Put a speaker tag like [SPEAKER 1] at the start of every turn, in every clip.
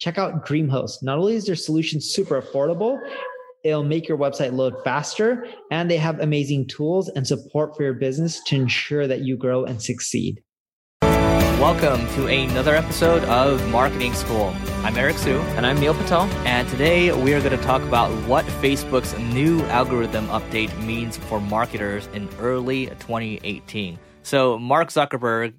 [SPEAKER 1] Check out DreamHost. Not only is their solution super affordable, it'll make your website load faster, and they have amazing tools and support for your business to ensure that you grow and succeed.
[SPEAKER 2] Welcome to another episode of Marketing School. I'm Eric Siu.
[SPEAKER 3] And I'm Neil Patel.
[SPEAKER 2] And today we are going to talk about what Facebook's new algorithm update means for marketers in early 2018. So, Mark Zuckerberg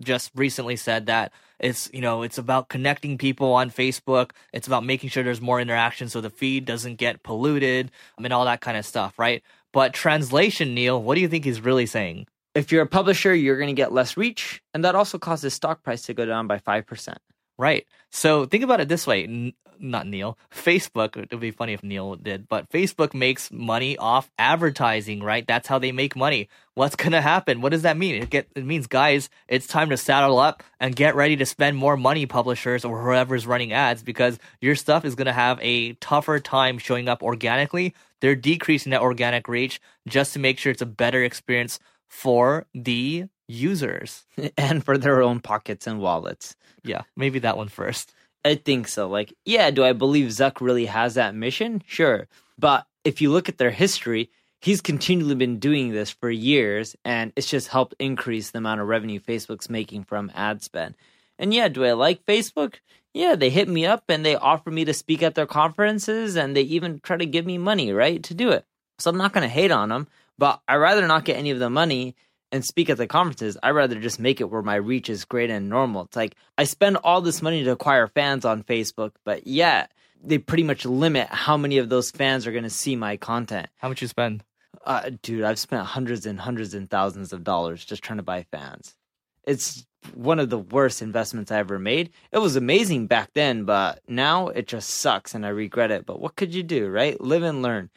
[SPEAKER 2] just recently said that it's you know it's about connecting people on facebook. It's about making sure there's more interaction so the feed doesn't get polluted and all that kind of stuff right? But translation neil what do you think he's really saying?
[SPEAKER 3] If you're a publisher, you're going to get less reach, and that also causes stock price to go down by 5%.
[SPEAKER 2] Right. So think about it this way. N- not Neil. Facebook. It would be funny if Neil did, but Facebook makes money off advertising, right? That's how they make money. What's gonna happen? What does that mean? It get it means, guys, it's time to saddle up and get ready to spend more money, publishers or whoever's running ads, because your stuff is gonna have a tougher time showing up organically. They're decreasing that organic reach just to make sure it's a better experience for the users
[SPEAKER 3] and for their own pockets and wallets.
[SPEAKER 2] Yeah, maybe that one first.
[SPEAKER 3] I think so. Like, yeah, do I believe Zuck really has that mission? Sure. But if you look at their history, he's continually been doing this for years and it's just helped increase the amount of revenue Facebook's making from ad spend. And yeah, do I like Facebook? Yeah, they hit me up and they offer me to speak at their conferences and they even try to give me money, right, to do it. So I'm not going to hate on them. But I'd rather not get any of the money and speak at the conferences. I'd rather just make it where my reach is great and normal. It's like I spend all this money to acquire fans on Facebook, but yet they pretty much limit how many of those fans are going to see my content.
[SPEAKER 2] How much you spend?
[SPEAKER 3] Uh, dude, I've spent hundreds and hundreds and thousands of dollars just trying to buy fans. It's one of the worst investments I ever made. It was amazing back then, but now it just sucks and I regret it. But what could you do, right? Live and learn.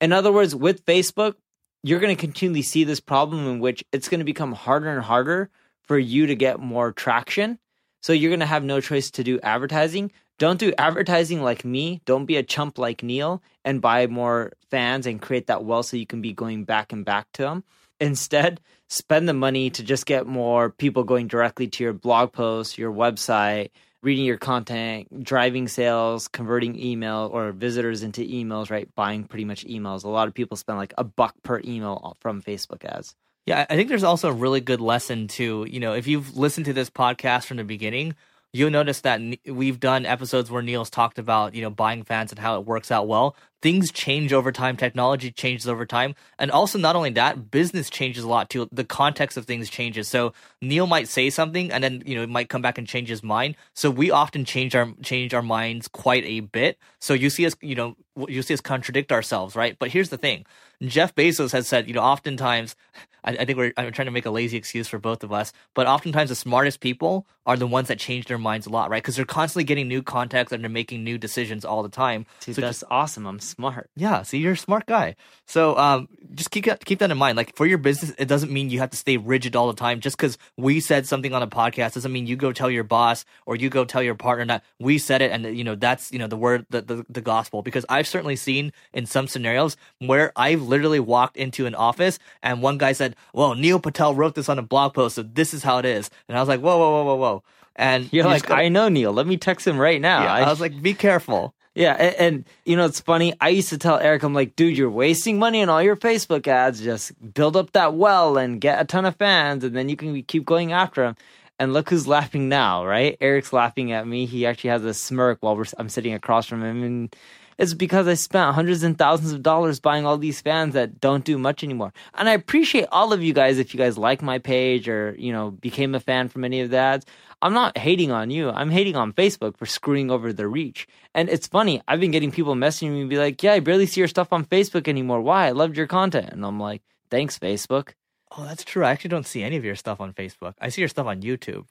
[SPEAKER 3] In other words, with Facebook, you're going to continually see this problem in which it's going to become harder and harder for you to get more traction. So you're going to have no choice to do advertising. Don't do advertising like me. Don't be a chump like Neil and buy more fans and create that wealth so you can be going back and back to them. Instead, spend the money to just get more people going directly to your blog posts, your website, reading your content, driving sales, converting email or visitors into emails, right? Buying pretty much emails. A lot of people spend like a buck per email from Facebook ads.
[SPEAKER 2] Yeah, I think there's also a really good lesson to, you know, if you've listened to this podcast from the beginning, you'll notice that we've done episodes where Neil's talked about, you know, buying fans and how it works out well. Things change over time, technology changes over time, and also not only that, business changes a lot too. The context of things changes. So Neil might say something and then, you know, might come back and change his mind. So we often change our change our minds quite a bit. So you see us, you know, you see us contradict ourselves, right? But here's the thing. Jeff Bezos has said, you know, oftentimes, I, I, think we're I'm trying to make a lazy excuse for both of us, but oftentimes the smartest people are the ones that change their minds a lot, right? Because they're constantly getting new context and they're making new decisions all the time.
[SPEAKER 3] Dude, so that's just, awesome. I'm smart.
[SPEAKER 2] Yeah, see, you're a smart guy. So um, just keep keep that in mind. Like for your business, it doesn't mean you have to stay rigid all the time. Just because we said something on a podcast doesn't mean you go tell your boss or you go tell your partner that we said it and you know that's you know the word the the, the gospel. Because I've certainly seen in some scenarios where I've literally walked into an office and one guy said, "Well, Neil Patel wrote this on a blog post, so this is how it is," and I was like, "Whoa, whoa, whoa, whoa, whoa." And
[SPEAKER 3] you're you like, I know Neil. Let me text him right now.
[SPEAKER 2] Yeah, I, I was like, be careful.
[SPEAKER 3] Yeah, and, and, you know it's funny. I used to tell Eric, I'm like, dude, you're wasting money on all your Facebook ads. Just build up that well and get a ton of fans, and then you can keep going after them. And look who's laughing now, right? Eric's laughing at me. He actually has a smirk while I'm sitting across from him, and it's because I spent hundreds and thousands of dollars buying all these fans that don't do much anymore. And I appreciate all of you guys if you guys like my page or, you know, became a fan from any of the ads. I'm not hating on you. I'm hating on Facebook for screwing over the reach. And it's funny, I've been getting people messaging me and be like, Yeah, I barely see your stuff on Facebook anymore. Why? I loved your content. And I'm like, Thanks, Facebook.
[SPEAKER 2] Oh, that's true. I actually don't see any of your stuff on Facebook. I see your stuff on YouTube.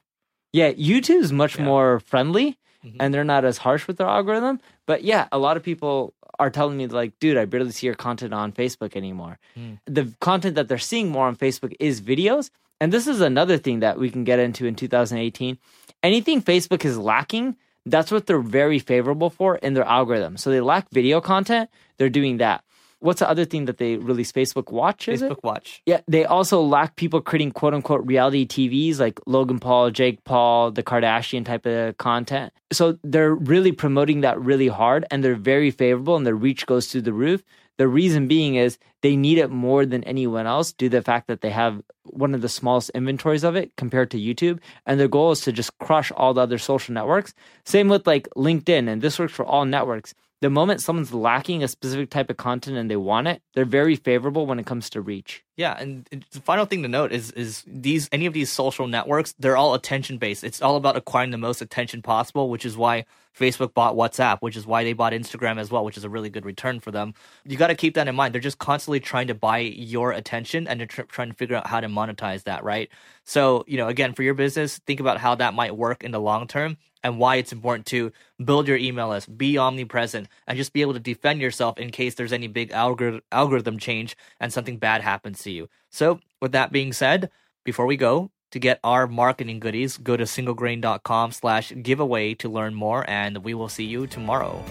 [SPEAKER 3] Yeah, YouTube is much yeah. more friendly mm-hmm. and they're not as harsh with their algorithm. But yeah, a lot of people are telling me like, dude, I barely see your content on Facebook anymore. Mm. The content that they're seeing more on Facebook is videos. And this is another thing that we can get into in 2018. Anything Facebook is lacking, that's what they're very favorable for in their algorithm. So they lack video content, they're doing that what's the other thing that they release? Facebook Watch,
[SPEAKER 2] is
[SPEAKER 3] Facebook
[SPEAKER 2] it? Watch.
[SPEAKER 3] Yeah, they also lack people creating quote unquote reality TVs like Logan Paul, Jake Paul, the Kardashian type of content. So they're really promoting that really hard and they're very favorable and their reach goes through the roof. The reason being is they need it more than anyone else due to the fact that they have one of the smallest inventories of it compared to YouTube. And their goal is to just crush all the other social networks. Same with like LinkedIn, and this works for all networks the moment someone's lacking a specific type of content and they want it, they're very favorable when it comes to reach.
[SPEAKER 2] Yeah, and the final thing to note is is these any of these social networks, they're all attention based. It's all about acquiring the most attention possible, which is why Facebook bought WhatsApp, which is why they bought Instagram as well, which is a really good return for them. You got to keep that in mind. They're just constantly trying to buy your attention and they're tr- trying to figure out how to monetize that, right? So, you know, again, for your business, think about how that might work in the long term and why it's important to build your email list, be omnipresent, and just be able to defend yourself in case there's any big algor- algorithm change and something bad happens to you. So, with that being said, before we go, to get our marketing goodies, go to singlegrain.com slash giveaway to learn more, and we will see you tomorrow.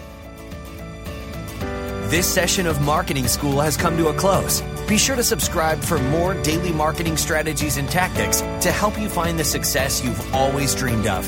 [SPEAKER 4] This session of Marketing School has come to a close. Be sure to subscribe for more daily marketing strategies and tactics to help you find the success you've always dreamed of.